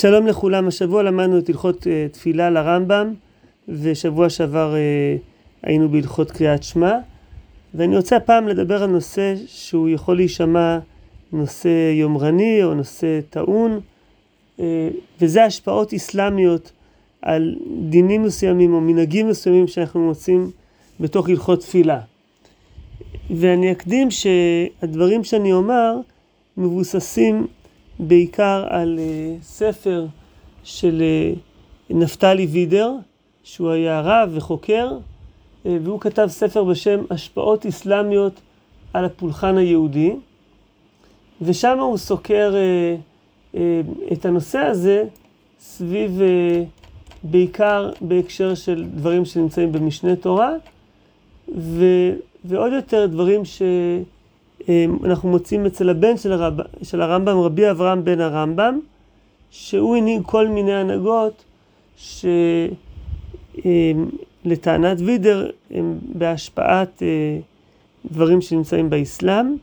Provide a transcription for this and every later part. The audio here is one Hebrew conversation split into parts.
שלום לכולם, השבוע למדנו את הלכות uh, תפילה לרמב"ם, ושבוע שעבר uh, היינו בהלכות קריאת שמע, ואני רוצה הפעם לדבר על נושא שהוא יכול להישמע נושא יומרני או נושא טעון, uh, וזה השפעות אסלאמיות על דינים מסוימים או מנהגים מסוימים שאנחנו מוצאים בתוך הלכות תפילה. ואני אקדים שהדברים שאני אומר מבוססים בעיקר על uh, ספר של uh, נפתלי וידר, שהוא היה רב וחוקר, uh, והוא כתב ספר בשם השפעות אסלאמיות על הפולחן היהודי, ושם הוא סוקר את הנושא הזה סביב, בעיקר בהקשר של דברים שנמצאים במשנה תורה, ו, ועוד יותר דברים ש... אמ, אנחנו מוצאים אצל הבן של, הרב, של הרמב"ם, רבי אברהם בן הרמב"ם, שהוא הנהיג כל מיני הנהגות שלטענת וידר הם בהשפעת אה, דברים שנמצאים באסלאם.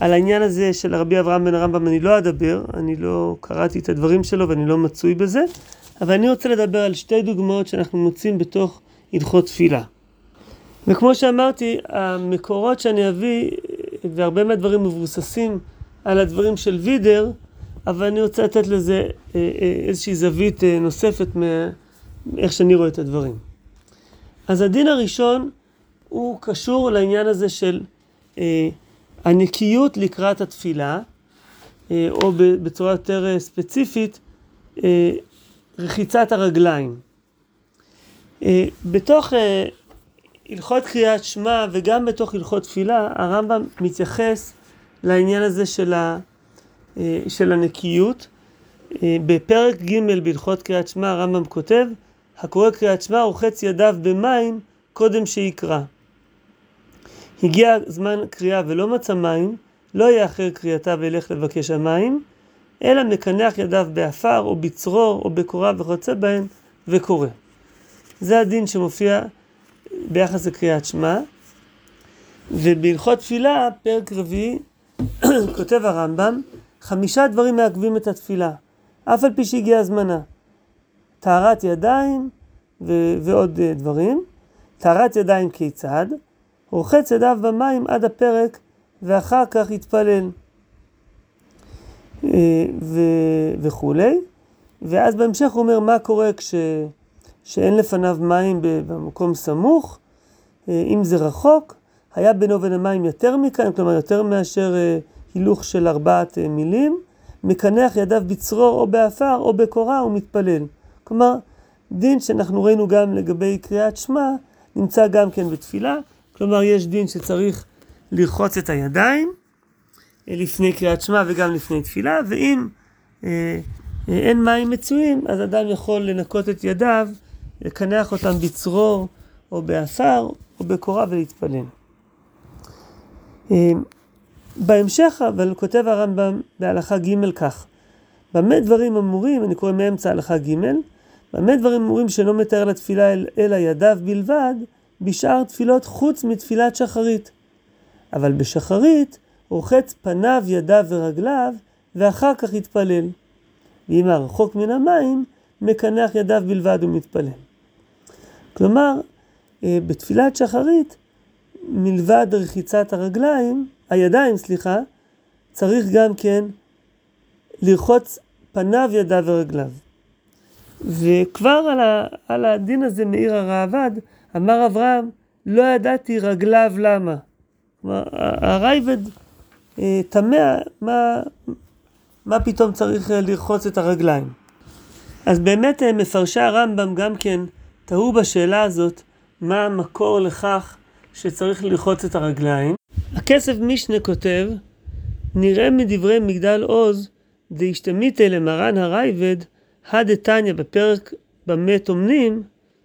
על העניין הזה של רבי אברהם בן הרמב"ם אני לא אדבר, אני לא קראתי את הדברים שלו ואני לא מצוי בזה, אבל אני רוצה לדבר על שתי דוגמאות שאנחנו מוצאים בתוך הלכות תפילה. וכמו שאמרתי, המקורות שאני אביא והרבה מהדברים מבוססים על הדברים של וידר, אבל אני רוצה לתת לזה אה, אה, איזושהי זווית אה, נוספת מאיך שאני רואה את הדברים. אז הדין הראשון הוא קשור לעניין הזה של הנקיות לקראת התפילה, או בצורה יותר ספציפית, רחיצת הרגליים. בתוך הלכות קריאת שמע וגם בתוך הלכות תפילה, הרמב"ם מתייחס לעניין הזה של, ה, אה, של הנקיות. אה, בפרק ג' בהלכות קריאת שמע הרמב"ם כותב, הקורא קריאת שמע רוחץ ידיו במים קודם שיקרא. הגיע זמן קריאה ולא מצא מים, לא יאחר קריאתה וילך לבקש המים, אלא מקנח ידיו באפר או בצרור או בקורה וכיוצא בהן וקורא. זה הדין שמופיע ביחס לקריאת שמע, ובהלכות תפילה, פרק רביעי, כותב הרמב"ם, חמישה דברים מעכבים את התפילה, אף על פי שהגיע הזמנה. טהרת ידיים ו- ועוד אה, דברים. טהרת ידיים כיצד? רוחץ ידיו במים עד הפרק ואחר כך יתפלל אה, ו- וכולי. ואז בהמשך הוא אומר מה קורה כש... שאין לפניו מים במקום סמוך, אה, אם זה רחוק, היה בינו ובין המים יותר מכאן, כלומר יותר מאשר אה, הילוך של ארבעת אה, מילים, מקנח ידיו בצרור או באפר או בקורה ומתפלל. כלומר, דין שאנחנו ראינו גם לגבי קריאת שמע, נמצא גם כן בתפילה, כלומר יש דין שצריך לרחוץ את הידיים לפני קריאת שמע וגם לפני תפילה, ואם אין מים מצויים, אז אדם יכול לנקות את ידיו לקנח אותם בצרור או באפר או בקורה ולהתפלל. אמ, בהמשך אבל כותב הרמב"ם בהלכה ג' כך: במה דברים אמורים, אני קורא מאמצע הלכה ג', במה דברים אמורים שאינו מתאר לתפילה אל, אלא ידיו בלבד, בשאר תפילות חוץ מתפילת שחרית. אבל בשחרית רוחץ פניו, ידיו ורגליו, ואחר כך יתפלל. ואם הרחוק מן המים, מקנח ידיו בלבד ומתפלל. כלומר, אה, בתפילת שחרית, מלבד רחיצת הרגליים, הידיים, סליחה, צריך גם כן לרחוץ פניו, ידיו ורגליו. וכבר על, ה, על הדין הזה מאיר הראב"ד, אמר אברהם, לא ידעתי רגליו למה. כלומר, הרייבד אה, תמה, מה, מה פתאום צריך אה, לרחוץ את הרגליים. אז באמת מפרשי הרמב"ם גם כן תהו בשאלה הזאת, מה המקור לכך שצריך ללחוץ את הרגליים. הכסף משנה כותב, נראה מדברי מגדל עוז, דאשתמיתא למרן הרייבד, הדתניא בפרק במה טומנים,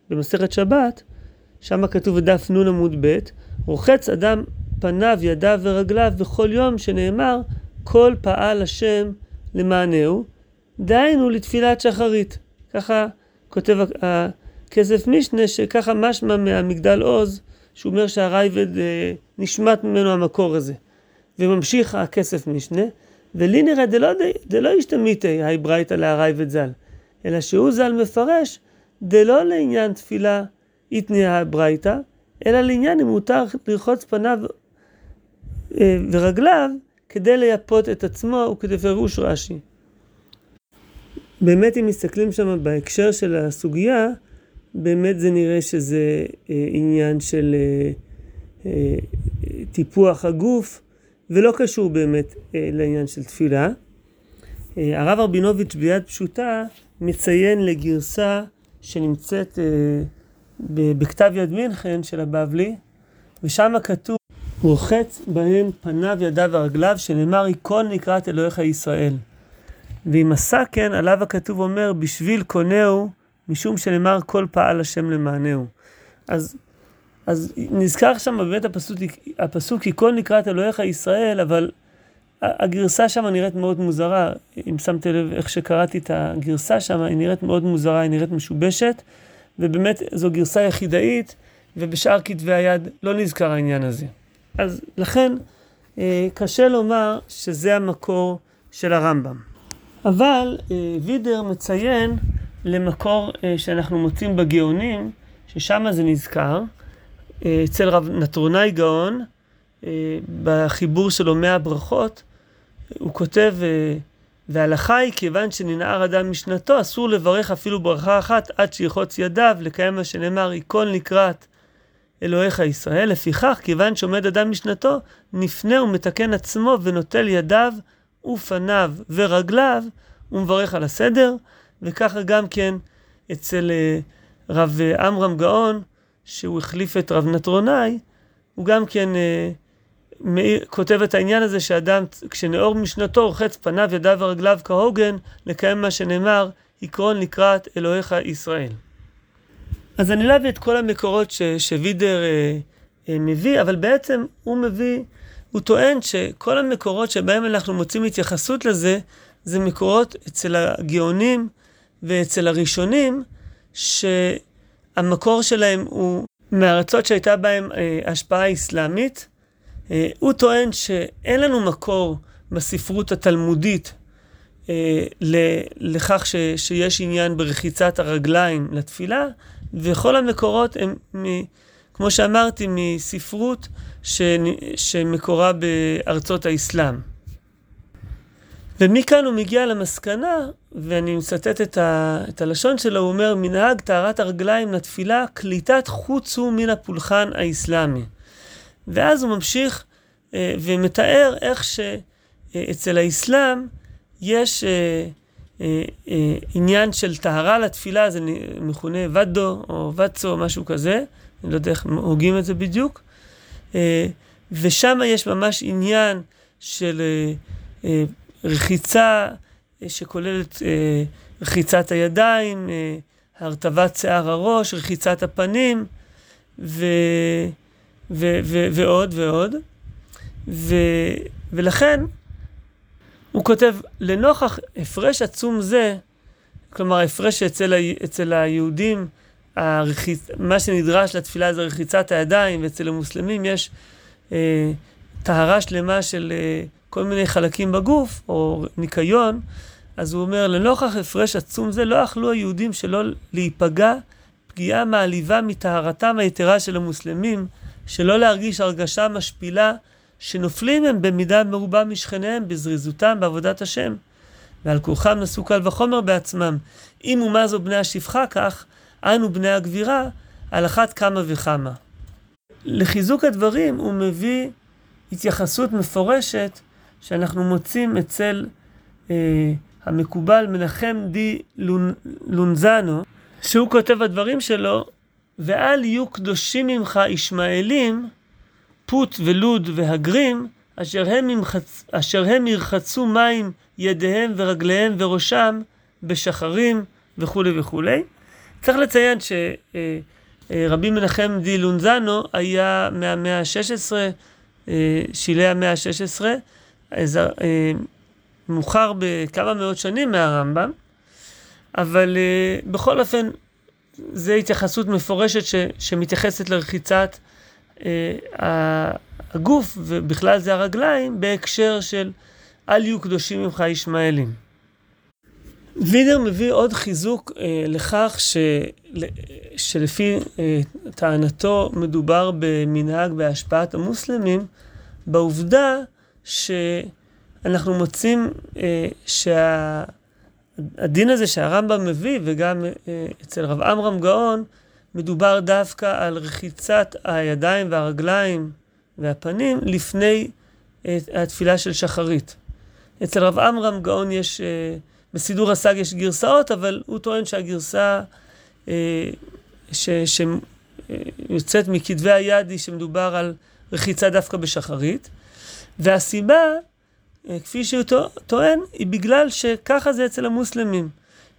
במסכת שבת, שם כתוב בדף נ עמוד ב', רוחץ אדם פניו, ידיו ורגליו בכל יום שנאמר, כל פעל השם למענהו, דהיינו לתפילת שחרית. ככה כותב כסף משנה שככה משמע מהמגדל עוז, שהוא אומר שהרייבד אה, נשמט ממנו המקור הזה. וממשיך הכסף משנה, ולי נראה דלא, דלא השתמיתי היי ברייתא להרייבד ז"ל, אלא שהוא ז"ל מפרש דלא לעניין תפילה התניעה ברייתא, אלא לעניין אם מותר לרחוץ פניו אה, ורגליו כדי לייפות את עצמו וכדפירוש רש"י. באמת אם מסתכלים שם בהקשר של הסוגיה, באמת זה נראה שזה אה, עניין של אה, אה, טיפוח הגוף, ולא קשור באמת אה, לעניין של תפילה. אה, הרב רבינוביץ' ביד פשוטה מציין לגרסה שנמצאת אה, בכתב יד מינכן של הבבלי, ושם כתוב, רוחץ בהם פניו, ידיו ורגליו, שנאמר, ייכון לקראת אלוהיך ישראל. ואם עשה כן, עליו הכתוב אומר, בשביל קונהו, משום שנאמר, כל פעל השם למענהו. אז, אז נזכר שם באמת הפסוק, הפסוק, ייכון לקראת אלוהיך ישראל, אבל הגרסה שם נראית מאוד מוזרה. אם שמתם לב איך שקראתי את הגרסה שם, היא נראית מאוד מוזרה, היא נראית משובשת. ובאמת זו גרסה יחידאית, ובשאר כתבי היד לא נזכר העניין הזה. אז לכן אה, קשה לומר שזה המקור של הרמב"ם. אבל אה, וידר מציין למקור אה, שאנחנו מוצאים בגאונים, ששם זה נזכר, אה, אצל רב נטרונאי גאון, בחיבור שלו מאה ברכות, הוא כותב וההלכה היא, כיוון שננער אדם משנתו, אסור לברך אפילו ברכה אחת עד שיחוץ ידיו, לקיים מה שנאמר, ייכון לקראת אלוהיך ישראל. לפיכך, כיוון שעומד אדם משנתו, נפנה ומתקן עצמו ונוטל ידיו ופניו ורגליו, ומברך על הסדר. וככה גם כן אצל אה, רב עמרם גאון, שהוא החליף את רב נטרונאי, הוא גם כן... אה, כותב את העניין הזה שאדם, כשנאור משנתו, רוחץ פניו, ידיו ורגליו כהוגן, לקיים מה שנאמר, עקרון לקראת אלוהיך ישראל. אז אני לא אביא את כל המקורות שווידר אה, אה, מביא, אבל בעצם הוא מביא, הוא טוען שכל המקורות שבהם אנחנו מוצאים התייחסות לזה, זה מקורות אצל הגאונים ואצל הראשונים, שהמקור שלהם הוא מארצות שהייתה בהם אה, השפעה אסלאמית, אה, הוא טוען שאין לנו מקור בספרות התלמודית אה, לכך ש, שיש עניין ברחיצת הרגליים לתפילה, וכל המקורות הם, מ, כמו שאמרתי, מספרות ש, שמקורה בארצות האסלאם. ומכאן הוא מגיע למסקנה, ואני מצטט את, ה, את הלשון שלו, הוא אומר, מנהג טהרת הרגליים לתפילה, קליטת חוץ הוא מן הפולחן האסלאמי. ואז הוא ממשיך אה, ומתאר איך שאצל האסלאם יש אה, אה, עניין של טהרה לתפילה, זה מכונה ודו או וצו או משהו כזה, אני לא יודע איך הוגים את זה בדיוק, ושם יש ממש עניין של רחיצה שכוללת רחיצת הידיים, הרטבת שיער הראש, רחיצת הפנים, ו, ו, ו, ועוד ועוד. ו, ולכן הוא כותב, לנוכח הפרש עצום זה, כלומר ההפרש שאצל אצל היהודים, הרחיצ... מה שנדרש לתפילה זה רחיצת הידיים, ואצל המוסלמים יש אה, טהרה שלמה של אה, כל מיני חלקים בגוף, או ניקיון, אז הוא אומר, לנוכח הפרש עצום זה, לא יכלו היהודים שלא להיפגע פגיעה מעליבה מטהרתם היתרה של המוסלמים, שלא להרגיש הרגשה משפילה שנופלים הם במידה מרובה משכניהם בזריזותם בעבודת השם. ועל כורחם נשאו קל וחומר בעצמם. אם ומה זו בני השפחה כך, אנו בני הגבירה, על אחת כמה וכמה. לחיזוק הדברים הוא מביא התייחסות מפורשת שאנחנו מוצאים אצל אה, המקובל מנחם די לונ, לונזנו, שהוא כותב בדברים שלו, ואל יהיו קדושים ממך ישמעאלים, פוט ולוד והגרים, אשר הם, ימחצ... אשר הם ירחצו מים ידיהם ורגליהם וראשם בשחרים וכולי וכולי. צריך לציין שרבי אה, מנחם די לונזנו היה מהמאה ה-16, אה, שילי המאה ה-16, אה, מאוחר בכמה מאות שנים מהרמב"ם, אבל בכל אופן זו התייחסות מפורשת ש, שמתייחסת לרחיצת אה, הגוף, ובכלל זה הרגליים, בהקשר של אל יהיו קדושים ממך ישמעאלים. וידר מביא עוד חיזוק אה, לכך ש, שלפי אה, טענתו מדובר במנהג בהשפעת המוסלמים, בעובדה שאנחנו מוצאים אה, שהדין הזה שהרמב"ם מביא, וגם אה, אצל רב עמרם גאון, מדובר דווקא על רחיצת הידיים והרגליים והפנים לפני אה, התפילה של שחרית. אצל רב עמרם גאון יש... אה, בסידור הסג יש גרסאות, אבל הוא טוען שהגרסה אה, שיוצאת אה, מכתבי היד היא שמדובר על רחיצה דווקא בשחרית. והסיבה, אה, כפי שהוא טוען, היא בגלל שככה זה אצל המוסלמים.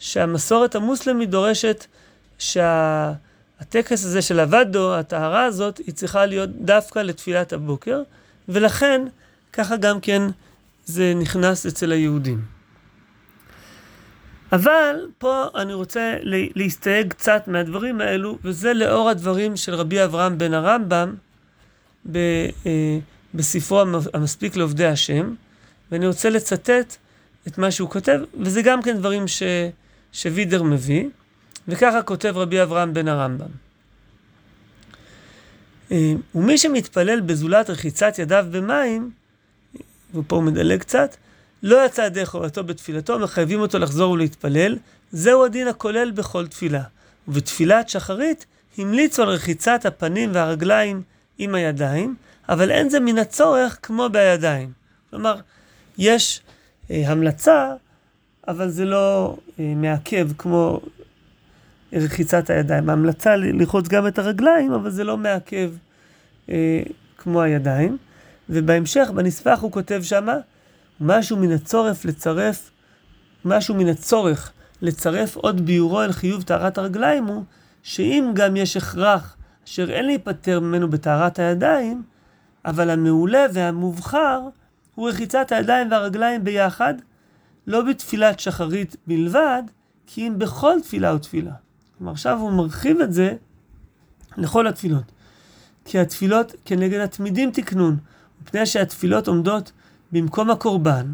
שהמסורת המוסלמית דורשת שהטקס הזה של הוואדו, הטהרה הזאת, היא צריכה להיות דווקא לתפילת הבוקר, ולכן ככה גם כן זה נכנס אצל היהודים. אבל פה אני רוצה להסתייג קצת מהדברים האלו, וזה לאור הדברים של רבי אברהם בן הרמב"ם ב, אה, בספרו המספיק לעובדי השם, ואני רוצה לצטט את מה שהוא כותב, וזה גם כן דברים ש, שווידר מביא, וככה כותב רבי אברהם בן הרמב"ם. אה, ומי שמתפלל בזולת רחיצת ידיו במים, ופה הוא מדלג קצת, לא יצא ידי חובתו בתפילתו, מחייבים אותו לחזור ולהתפלל. זהו הדין הכולל בכל תפילה. ובתפילת שחרית המליצו על רחיצת הפנים והרגליים עם הידיים, אבל אין זה מן הצורך כמו בידיים. כלומר, יש אה, המלצה, אבל זה לא אה, מעכב כמו רחיצת הידיים. ההמלצה ללחוץ גם את הרגליים, אבל זה לא מעכב אה, כמו הידיים. ובהמשך, בנספח הוא כותב שמה, משהו מן הצורך לצרף, משהו מן הצורך לצרף עוד ביורו אל חיוב טהרת הרגליים הוא, שאם גם יש הכרח אשר אין להיפטר ממנו בטהרת הידיים, אבל המעולה והמובחר הוא רחיצת הידיים והרגליים ביחד, לא בתפילת שחרית בלבד, כי אם בכל תפילה ותפילה. כלומר, עכשיו הוא מרחיב את זה לכל התפילות. כי התפילות כנגד התמידים תקנון, מפני שהתפילות עומדות במקום הקורבן,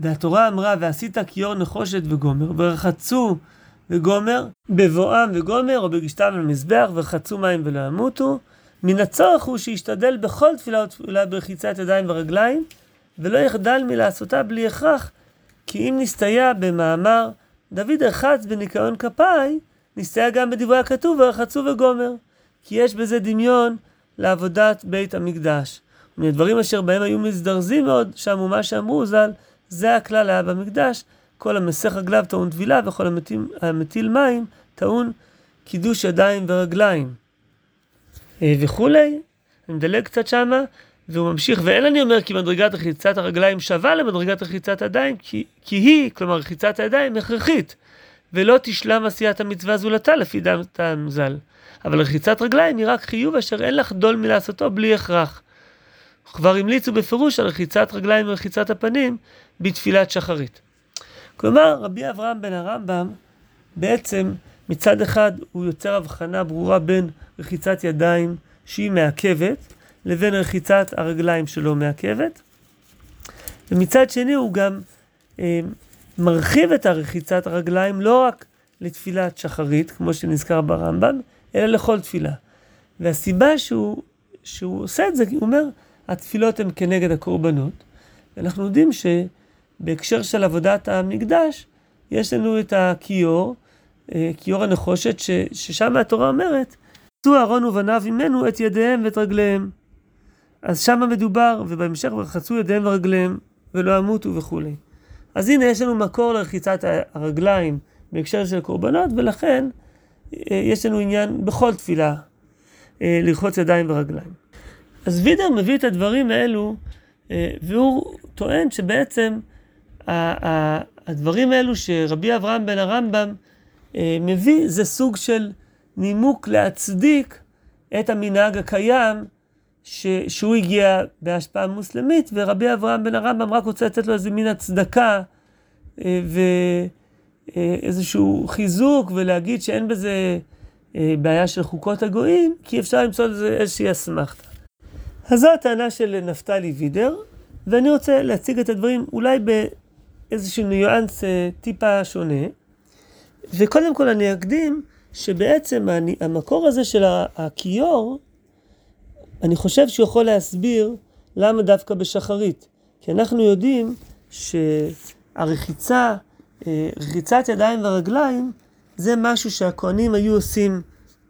והתורה אמרה, ועשית כיור נחושת וגומר, ורחצו וגומר, בבואם וגומר, או בגשתם למזבח, ורחצו מים ולא ימותו. מן הצורך הוא שישתדל בכל תפילה ותפילה ברחיצת ידיים ורגליים, ולא יחדל מלעשותה בלי הכרח, כי אם נסתייע במאמר דוד רחץ בניקיון כפיי, נסתייע גם בדברי הכתוב ורחצו וגומר, כי יש בזה דמיון לעבודת בית המקדש. מהדברים אשר בהם היו מזדרזים מאוד, שאמרו מה שאמרו ז"ל, זה הכלל היה במקדש, כל המסך רגליו טעון טבילה, וכל המטיל, המטיל מים טעון קידוש ידיים ורגליים. אה, וכולי, אני מדלג קצת שמה, והוא ממשיך, ואין אני אומר כי מדרגת רחיצת הרגליים שווה למדרגת רחיצת הידיים, כי, כי היא, כלומר רחיצת הידיים, הכרחית, ולא תשלם עשיית המצווה זולתה לפי דעתם ז"ל. אבל רחיצת רגליים היא רק חיוב אשר אין לחדול מלעשותו בלי הכרח. כבר המליצו בפירוש על רחיצת רגליים ורחיצת הפנים בתפילת שחרית. כלומר, רבי אברהם בן הרמב"ם, בעצם מצד אחד הוא יוצר הבחנה ברורה בין רחיצת ידיים שהיא מעכבת, לבין רחיצת הרגליים שלא מעכבת, ומצד שני הוא גם אה, מרחיב את הרחיצת הרגליים לא רק לתפילת שחרית, כמו שנזכר ברמב"ם, אלא לכל תפילה. והסיבה שהוא, שהוא עושה את זה, הוא אומר, התפילות הן כנגד הקורבנות. ואנחנו יודעים שבהקשר של עבודת המקדש, יש לנו את הכיור, אה, כיור הנחושת, ש, ששם התורה אומרת, עשו אהרון ובניו ממנו את ידיהם ואת רגליהם. אז שם מדובר, ובהמשך ורחצו ידיהם ורגליהם, ולא ימותו וכולי. אז הנה יש לנו מקור לרחיצת הרגליים בהקשר של קורבנות, ולכן אה, יש לנו עניין בכל תפילה אה, לרחוץ ידיים ורגליים. אז וידר מביא את הדברים האלו, אה, והוא טוען שבעצם הדברים האלו שרבי אברהם בן הרמב"ם אה, מביא, זה סוג של נימוק להצדיק את המנהג הקיים ש, שהוא הגיע בהשפעה מוסלמית, ורבי אברהם בן הרמב"ם רק רוצה לתת לו איזה מין הצדקה אה, ואיזשהו חיזוק, ולהגיד שאין בזה בעיה של חוקות הגויים, כי אפשר למצוא לזה איזושהי אסמכתה. אז זו הטענה של נפתלי וידר, ואני רוצה להציג את הדברים אולי באיזשהו ניואנס אה, טיפה שונה. וקודם כל אני אקדים שבעצם המקור הזה של הכיור, אני חושב שהוא יכול להסביר למה דווקא בשחרית. כי אנחנו יודעים שהרחיצה, אה, רחיצת ידיים ורגליים, זה משהו שהכוהנים היו עושים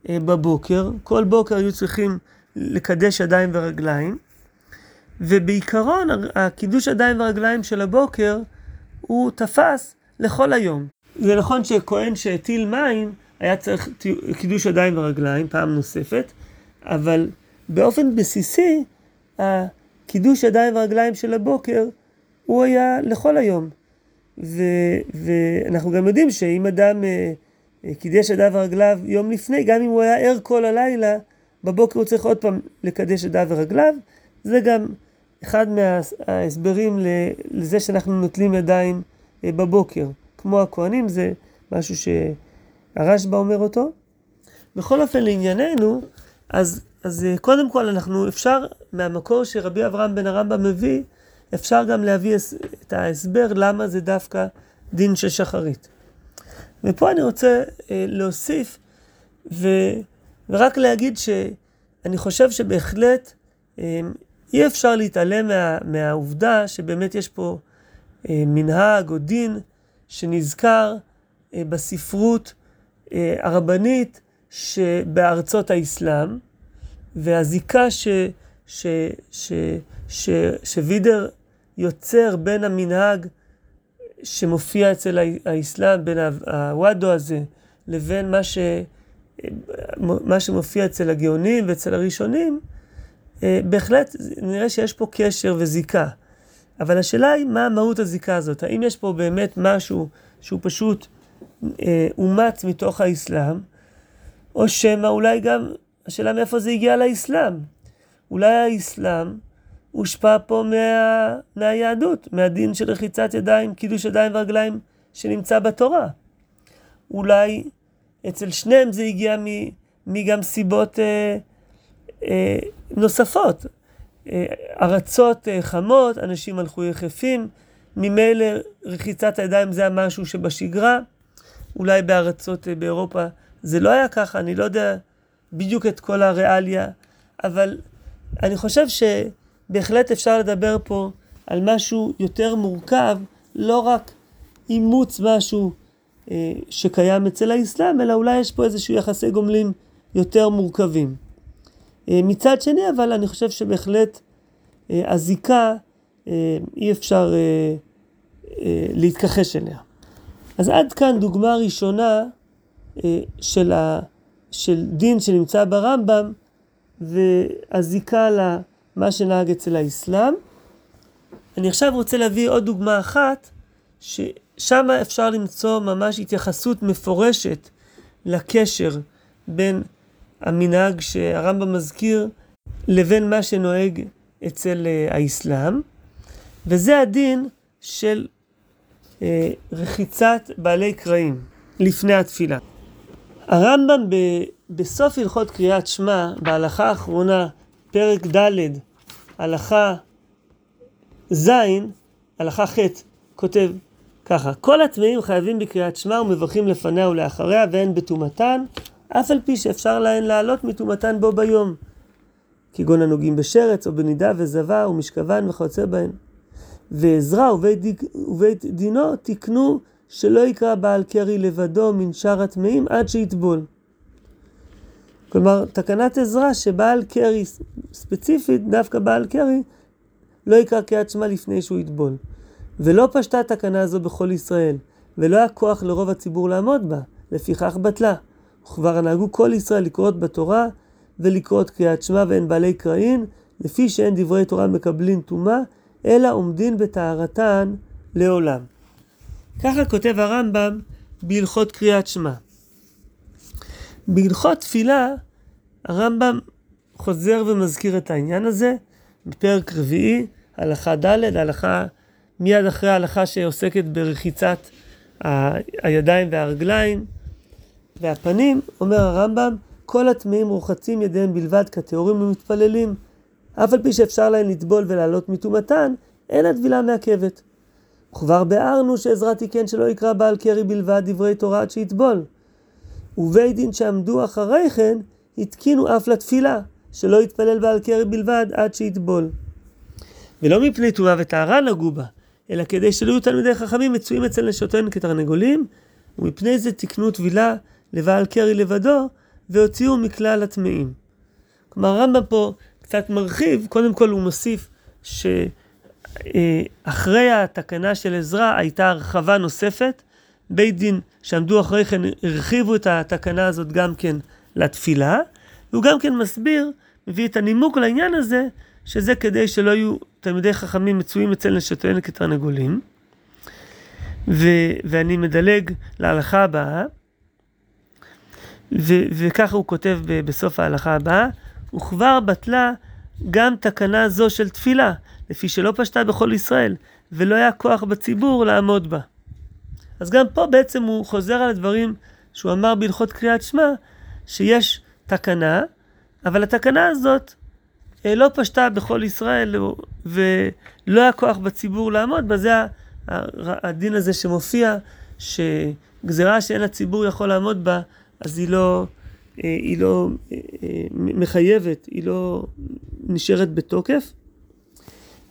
אה, בבוקר. כל בוקר היו צריכים לקדש ידיים ורגליים. ובעיקרון הקידוש ידיים ורגליים של הבוקר הוא תפס לכל היום. זה נכון שכהן שהטיל מים היה צריך קידוש ידיים ורגליים פעם נוספת, אבל באופן בסיסי הקידוש ידיים ורגליים של הבוקר הוא היה לכל היום. ו, ואנחנו גם יודעים שאם אדם אה, קידש ידיו ורגליו יום לפני, גם אם הוא היה ער כל הלילה, בבוקר הוא צריך עוד פעם לקדש ידיו ורגליו. זה גם אחד מההסברים לזה שאנחנו נוטלים ידיים אה, בבוקר. כמו הכהנים, זה משהו שהרשב"א אומר אותו. בכל אופן, לענייננו, אז, אז אה, קודם כל אנחנו אפשר, מהמקור שרבי אברהם בן הרמב"ם מביא, אפשר גם להביא את ההסבר למה זה דווקא דין של שחרית. ופה אני רוצה אה, להוסיף ו, ורק להגיד שאני חושב שבהחלט אה, אי אפשר להתעלם מה, מהעובדה שבאמת יש פה אה, מנהג או דין שנזכר אה, בספרות הרבנית שבארצות האסלאם, והזיקה ש, ש, ש, ש, שווידר יוצר בין המנהג שמופיע אצל האסלאם, בין הוואדו הזה, לבין מה, ש, מה שמופיע אצל הגאונים ואצל הראשונים, אה, בהחלט נראה שיש פה קשר וזיקה. אבל השאלה היא מה מהות הזיקה הזאת. האם יש פה באמת משהו שהוא פשוט אה, אומץ מתוך האסלאם, או שמא אולי גם, השאלה מאיפה זה הגיע לאסלאם. אולי האסלאם הושפע פה מה, מהיהדות, מהדין של רחיצת ידיים, קידוש ידיים ורגליים שנמצא בתורה. אולי אצל שניהם זה הגיע מגם סיבות אה, אה, נוספות. אה, ארצות אה, חמות, אנשים הלכו יחפים, ממילא רחיצת הידיים זה המשהו שבשגרה. אולי בארצות אה, באירופה זה לא היה ככה, אני לא יודע בדיוק את כל הריאליה, אבל אני חושב שבהחלט אפשר לדבר פה על משהו יותר מורכב, לא רק אימוץ משהו שקיים אצל האסלאם, אלא אולי יש פה איזשהו יחסי גומלין יותר מורכבים. אה, מצד שני, אבל אני חושב שבהחלט אה, הזיקה, אה, אי אפשר להתכחש אליה. אז עד כאן דוגמה ראשונה של, דין שנמצא ברמב"ם והזיקה למה שנהג אצל האסלאם. אני עכשיו רוצה להביא עוד דוגמה אחת, ששם אפשר למצוא ממש התייחסות מפורשת לקשר בין המנהג שהרמב"ם מזכיר לבין מה שנוהג אצל uh, האסלאם, וזה הדין של uh, רחיצת בעלי קרעים לפני התפילה. הרמב"ם ב, בסוף הלכות קריאת שמע, בהלכה האחרונה, פרק ד', הלכה ז', הלכה ח', כותב ככה: כל הטמאים חייבים בקריאת שמע ומברכים לפניה ולאחריה ואין בטומאתן, אף על פי שאפשר להן לעלות מטומאתן בו ביום, כגון הנוגעים בשרץ או בנידה וזבה ומשכבן וכיוצא בהן. ועזרא ובית, ובית דינו תיקנו שלא יקרא בעל קרי לבדו מן שאר הטמאים עד שיטבול. כלומר, תקנת עזרא שבעל קרי ספציפית, דווקא בעל קרי, לא יקרא קריאת שמע לפני שהוא יטבול. ולא פשטה תקנה זו בכל ישראל, ולא היה כוח לרוב הציבור לעמוד בה, לפיכך בטלה. וכבר נהגו כל ישראל לקרות בתורה ולקרות קריאת שמע ואין בעלי קראין, לפי שאין דברי תורה מקבלין טומאה, אלא עומדין בטהרתן לעולם. ככה כותב הרמב"ם בהלכות קריאת שמע. בהלכות תפילה, הרמב"ם חוזר ומזכיר את העניין הזה, בפרק רביעי, הלכה ד', הלכה מיד אחרי ההלכה שעוסקת ברחיצת הידיים והרגליים. והפנים, אומר הרמב"ם, כל הטמאים רוחצים ידיהם בלבד כטהורים ומתפללים. אף על פי שאפשר להם לטבול ולעלות מטומאתן, אין הטבילה מעכבת. וכבר ביארנו שעזרא תיקן שלא יקרא בעל קרי בלבד דברי תורה עד שיטבול. ובית דין שעמדו אחרי כן, התקינו אף לתפילה, שלא יתפלל בעל קרי בלבד עד שיטבול. ולא מפני טובה וטהרה נגעו בה, אלא כדי שלא יהיו תלמידי חכמים מצויים אצל נשותיהם כתרנגולים, ומפני זה תיקנו טבילה לבעל קרי לבדו, והוציאו מכלל הטמאים. כלומר הרמב"ם פה קצת מרחיב, קודם כל הוא מוסיף שאחרי התקנה של עזרא הייתה הרחבה נוספת, בית דין שעמדו אחרי כן הרחיבו את התקנה הזאת גם כן לתפילה, והוא גם כן מסביר, מביא את הנימוק לעניין הזה, שזה כדי שלא יהיו תלמידי חכמים מצויים אצל נשותיהם כתרנגולים. ו- ואני מדלג להלכה הבאה, ו- וככה הוא כותב ב- בסוף ההלכה הבאה, וכבר בטלה גם תקנה זו של תפילה, לפי שלא פשטה בכל ישראל, ולא היה כוח בציבור לעמוד בה. אז גם פה בעצם הוא חוזר על הדברים שהוא אמר בהלכות קריאת שמע, שיש תקנה, אבל התקנה הזאת לא פשטה בכל ישראל, ולא היה כוח בציבור לעמוד בה, זה הדין הזה שמופיע, שגזירה שאין הציבור יכול לעמוד בה, אז היא לא, אה, היא לא אה, מחייבת, היא לא נשארת בתוקף.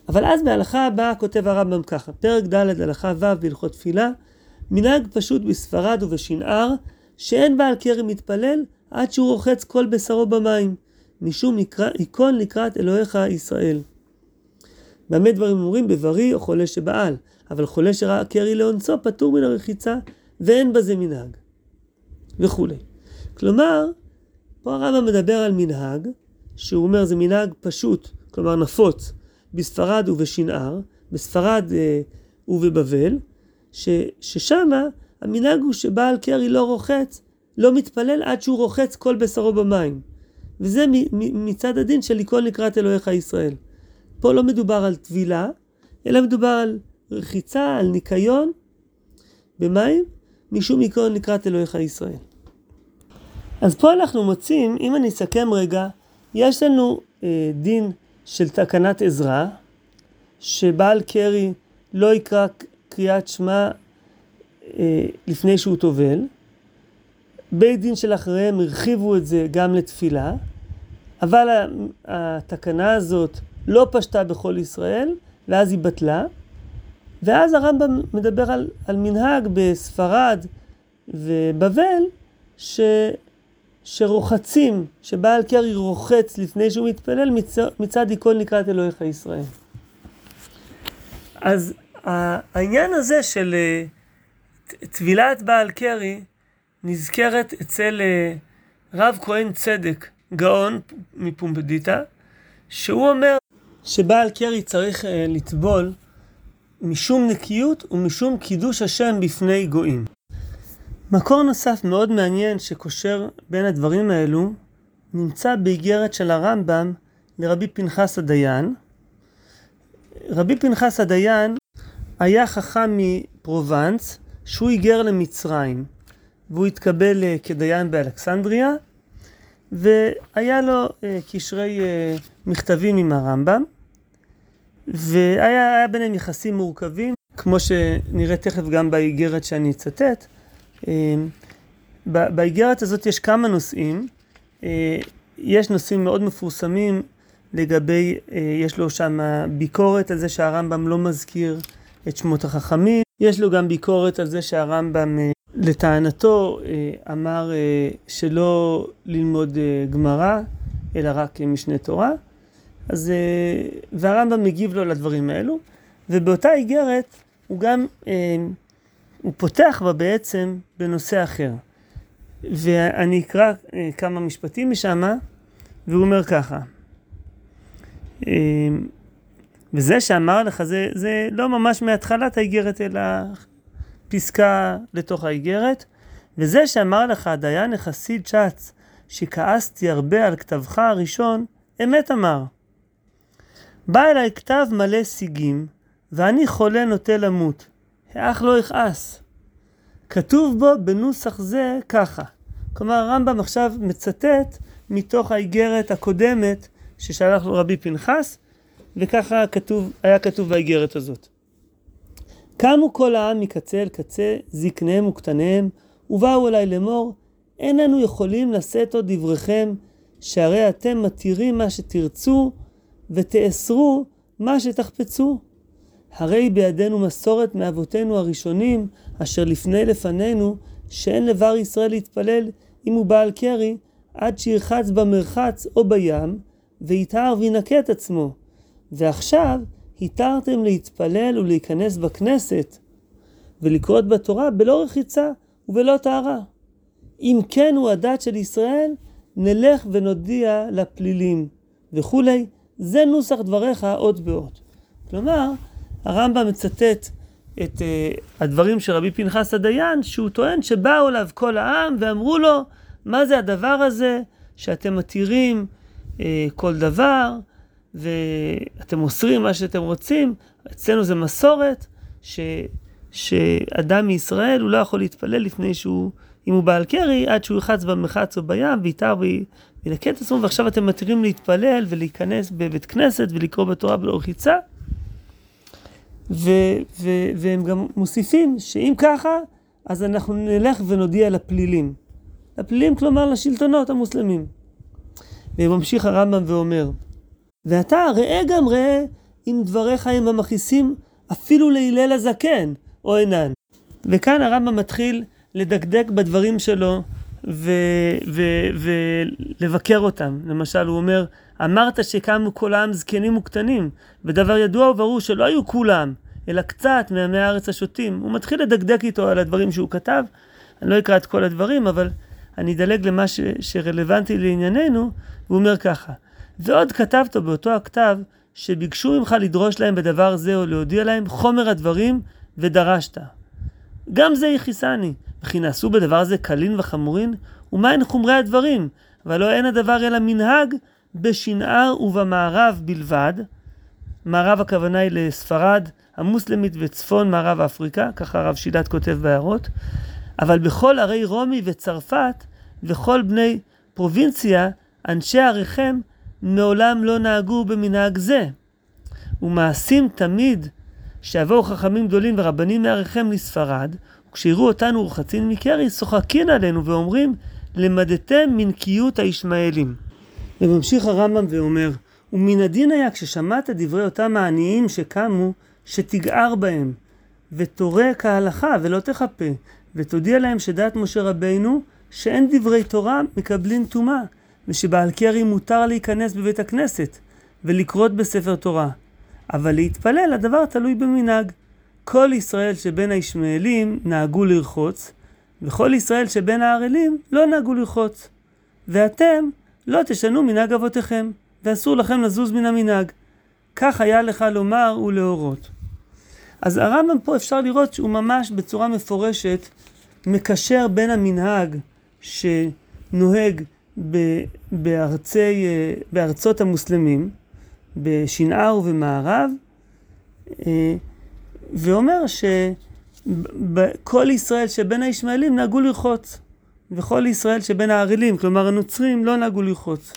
אבל אז בהלכה הבאה כותב הרמב"ם ככה, פרק ד' הלכה ו' בהלכות תפילה, מנהג פשוט בספרד ובשנער, שאין בעל כרם מתפלל עד שהוא רוחץ כל בשרו במים, משום יקון לקראת אלוהיך ישראל. במה דברים אומרים? בבריא או חולה שבעל, אבל חולה שראה קרי לאונסו פטור מן הרחיצה, ואין בזה מנהג. וכולי. כלומר, פה הרמב"ם מדבר על מנהג, שהוא אומר זה מנהג פשוט, כלומר נפוץ, בספרד ובשנער, בספרד אה, ובבבל, ש, ששמה המנהג הוא שבעל קרי לא רוחץ, לא מתפלל עד שהוא רוחץ כל בשרו במים. וזה מצד הדין של לקרוא לקראת אלוהיך ישראל. פה לא מדובר על טבילה, אלא מדובר על רחיצה, על ניקיון במים, משום עיקרון לקראת אלוהיך ישראל. אז פה אנחנו מוצאים, אם אני אסכם רגע, יש לנו אה, דין של תקנת עזרא, שבעל קרי לא יקרא קריאת שמע אה, לפני שהוא טובל. בית דין של אחריהם הרחיבו את זה גם לתפילה, אבל התקנה הזאת לא פשטה בכל ישראל, ואז היא בטלה. ואז הרמב"ם מדבר על, על מנהג בספרד ובבל, ש, שרוחצים, שבעל קרי רוחץ לפני שהוא מתפלל מצד, מצד עיקול לקראת אלוהיך ישראל. אז העניין הזה של אה, טבילת בעל קרי נזכרת אצל אה, רב כהן צדק, גאון מפומבדיטה, שהוא אומר שבעל קרי צריך אה, לטבול משום נקיות ומשום קידוש השם בפני גויים. מקור נוסף מאוד מעניין שקושר בין הדברים האלו נמצא באיגרת של הרמב"ם לרבי פנחס הדיין. רבי פנחס הדיין היה חכם מפרובנס שהוא היגר למצרים והוא התקבל אה, כדיין באלכסנדריה והיה לו אה, קשרי אה, מכתבים עם הרמב"ם והיה ביניהם יחסים מורכבים כמו שנראה תכף גם באיגרת שאני אצטט. באיגרת הזאת יש כמה נושאים, יש נושאים מאוד מפורסמים לגבי, יש לו שם ביקורת על זה שהרמב"ם לא מזכיר את שמות החכמים. יש לו גם ביקורת על זה שהרמב"ם, לטענתו, אה, אמר אה, שלא ללמוד גמרא, אלא רק משנה תורה. אז, והרמב"ם מגיב לו לדברים האלו, ובאותה איגרת הוא גם, הוא פותח בה בעצם בנושא אחר. ואני אקרא כמה משפטים משם, והוא אומר ככה. וזה שאמר לך, זה, זה לא ממש מהתחלת האיגרת, אלא פסקה לתוך האיגרת. וזה שאמר לך, הדיין החסיד שץ, שכעסתי הרבה על כתבך הראשון, אמת אמר. בא אליי כתב מלא סיגים, ואני חולה נוטה למות. האח לא יכעס. כתוב בו בנוסח זה ככה. כלומר, הרמב"ם עכשיו מצטט מתוך האיגרת הקודמת ששלח לו רבי פנחס, וככה כתוב, היה כתוב באיגרת הזאת. קמו כל העם מקצה אל קצה, זקניהם וקטניהם, ובאו אליי לאמור, אין אנו יכולים לשאת עוד דבריכם, שהרי אתם מתירים מה שתרצו, ותאסרו מה שתחפצו. הרי בידינו מסורת מאבותינו הראשונים, אשר לפני לפנינו, שאין לבר ישראל להתפלל אם הוא בעל קרי, עד שירחץ במרחץ או בים, ויטהר וינקה את עצמו. ועכשיו התרתם להתפלל ולהיכנס בכנסת, ולקרות בתורה בלא רחיצה ובלא טהרה. אם כן הוא הדת של ישראל, נלך ונודיע לפלילים וכולי. זה נוסח דבריך עוד בעוד. כלומר, הרמב"ם מצטט את uh, הדברים של רבי פנחס הדיין, שהוא טוען שבאו אליו כל העם ואמרו לו, מה זה הדבר הזה שאתם מתירים uh, כל דבר, ואתם אוסרים מה שאתם רוצים, אצלנו זה מסורת, ש, שאדם מישראל הוא לא יכול להתפלל לפני שהוא, אם הוא בעל קרי, עד שהוא יחץ במחץ או בים, ויתר וינקה את עצמו, ועכשיו אתם מתירים להתפלל ולהיכנס בבית כנסת ולקרוא בתורה בלא רחיצה. ו- ו- והם גם מוסיפים שאם ככה, אז אנחנו נלך ונודיע לפלילים. לפלילים, כלומר לשלטונות המוסלמים. וממשיך הרמב"ם ואומר, ואתה ראה גם ראה אם דבריך הם המכעיסים אפילו להלל הזקן, או אינן. וכאן הרמב"ם מתחיל לדקדק בדברים שלו ולבקר אותם. למשל, הוא אומר, אמרת שקמו כל העם זקנים וקטנים, ודבר ידוע וברור שלא היו כולם, אלא קצת מעמי הארץ השוטים. הוא מתחיל לדקדק איתו על הדברים שהוא כתב. אני לא אקרא את כל הדברים, אבל אני אדלג למה ש, שרלוונטי לענייננו, והוא אומר ככה: ועוד כתבת באותו הכתב, שביקשו ממך לדרוש להם בדבר זה או להודיע להם חומר הדברים ודרשת. גם זה יכיסני, וכי נעשו בדבר זה קלין וחמורין, ומהן חומרי הדברים, ולא אין הדבר אלא מנהג בשנער ובמערב בלבד. מערב הכוונה היא לספרד המוסלמית וצפון מערב אפריקה, ככה הרב שילת כותב בהערות. אבל בכל ערי רומי וצרפת וכל בני פרובינציה, אנשי עריכם מעולם לא נהגו במנהג זה. ומעשים תמיד שיבואו חכמים גדולים ורבנים מעריכם לספרד, וכשיראו אותנו רוחצין מקרי, צוחקין עלינו ואומרים, למדתם מנקיות הישמעאלים. וממשיך הרמב"ם ואומר, ומן הדין היה כששמעת דברי אותם העניים שקמו, שתגער בהם, ותורה כהלכה ולא תחפה, ותודיע להם שדעת משה רבינו, שאין דברי תורה מקבלים טומאה, ושבעל קרי מותר להיכנס בבית הכנסת, ולקרות בספר תורה. אבל להתפלל הדבר תלוי במנהג. כל ישראל שבין הישמעאלים נהגו לרחוץ, וכל ישראל שבין הערלים לא נהגו לרחוץ. ואתם לא תשנו מנהג אבותיכם, ואסור לכם לזוז מן המנהג. כך היה לך לומר ולהורות. אז הרמב"ם פה אפשר לראות שהוא ממש בצורה מפורשת מקשר בין המנהג שנוהג בארצי, בארצות המוסלמים, בשנער ובמערב, אה, ואומר שכל ישראל שבין הישמעאלים נהגו לרחוץ, וכל ישראל שבין הערלים, כלומר הנוצרים, לא נהגו לרחוץ.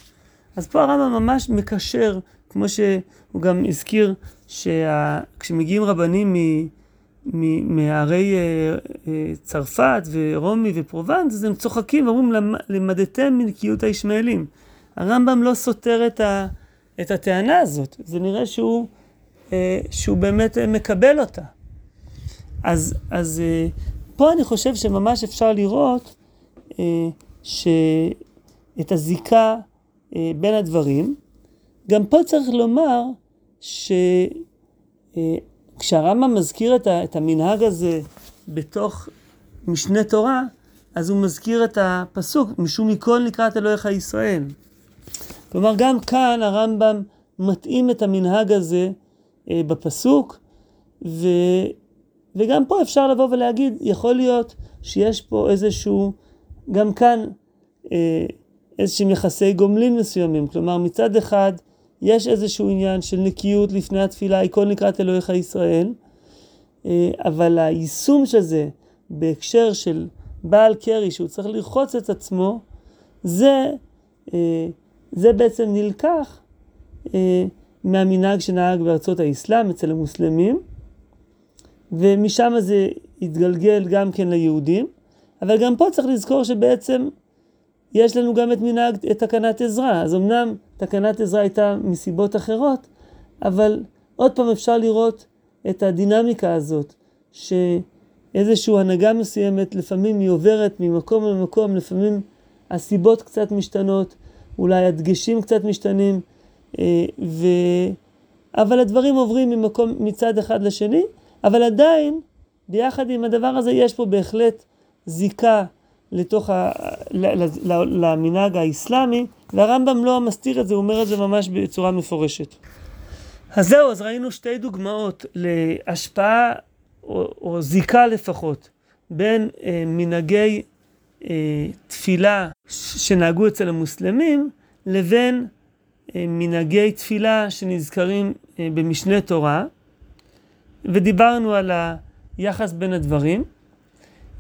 אז פה הרמב"ם ממש מקשר, כמו שהוא גם הזכיר, שכשמגיעים רבנים מערי אה, אה, צרפת ורומי ופרובנס, אז הם צוחקים ואומרים, למדתם מנקיות הישמעאלים. הרמב"ם לא סותר את, ה, את הטענה הזאת, זה נראה שהוא, אה, שהוא באמת מקבל אותה. אז, אז פה אני חושב שממש אפשר לראות שאת הזיקה בין הדברים. גם פה צריך לומר ש... כשהרמב"ם מזכיר את, ה, את המנהג הזה בתוך משנה תורה, אז הוא מזכיר את הפסוק, משום מכל נקראת אלוהיך ישראל. כלומר, גם כאן הרמב"ם מתאים את המנהג הזה אה, בפסוק, ו, וגם פה אפשר לבוא ולהגיד, יכול להיות שיש פה איזשהו, גם כאן, אה, איזשהם יחסי גומלין מסוימים. כלומר, מצד אחד, יש איזשהו עניין של נקיות לפני התפילה, היא כל נקראת אלוהיך ישראל, אה, אבל היישום של זה בהקשר של בעל קרי שהוא צריך לרחוץ את עצמו, זה, אה, זה בעצם נלקח אה, מהמנהג שנהג בארצות האסלאם אצל המוסלמים, ומשם זה התגלגל גם כן ליהודים, אבל גם פה צריך לזכור שבעצם יש לנו גם את מנהג, את תקנת עזרא. אז אמנם תקנת עזרא הייתה מסיבות אחרות, אבל עוד פעם אפשר לראות את הדינמיקה הזאת, שאיזושהי הנהגה מסוימת, לפעמים היא עוברת ממקום למקום, לפעמים הסיבות קצת משתנות, אולי הדגשים קצת משתנים, אה, ו... אבל הדברים עוברים ממקום, מצד אחד לשני, אבל עדיין, ביחד עם הדבר הזה, יש פה בהחלט זיקה לתוך ה... למנהג האסלאמי, והרמב"ם לא מסתיר את זה, הוא אומר את זה ממש בצורה מפורשת. אז זהו, אז ראינו שתי דוגמאות להשפעה, או, או זיקה לפחות, בין אה, מנהגי אה, תפילה שנהגו אצל המוסלמים, לבין אה, מנהגי תפילה שנזכרים אה, במשנה תורה, ודיברנו על היחס בין הדברים.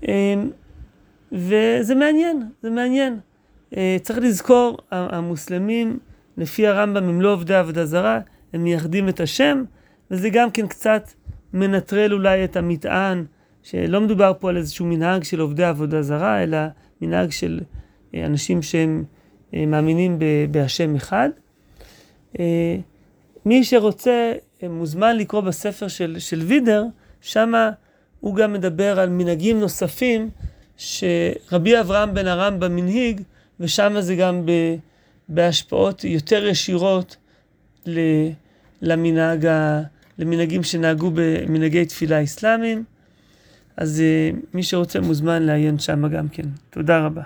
אה, וזה מעניין, זה מעניין. צריך לזכור, המוסלמים, לפי הרמב"ם, הם לא עובדי עבודה זרה, הם מייחדים את השם, וזה גם כן קצת מנטרל אולי את המטען, שלא מדובר פה על איזשהו מנהג של עובדי עבודה זרה, אלא מנהג של אנשים שהם מאמינים בהשם אחד. אה, מי שרוצה אה, מוזמן לקרוא בספר של, של וידר, שם הוא גם מדבר על מנהגים נוספים שרבי אברהם בן הרמב"ם מנהיג, ושם זה גם ב, בהשפעות יותר ישירות למנהג, למנהגים שנהגו במנהגי תפילה אסלאמיים. אז אה, מי שרוצה מוזמן לעיין שם גם כן. תודה רבה.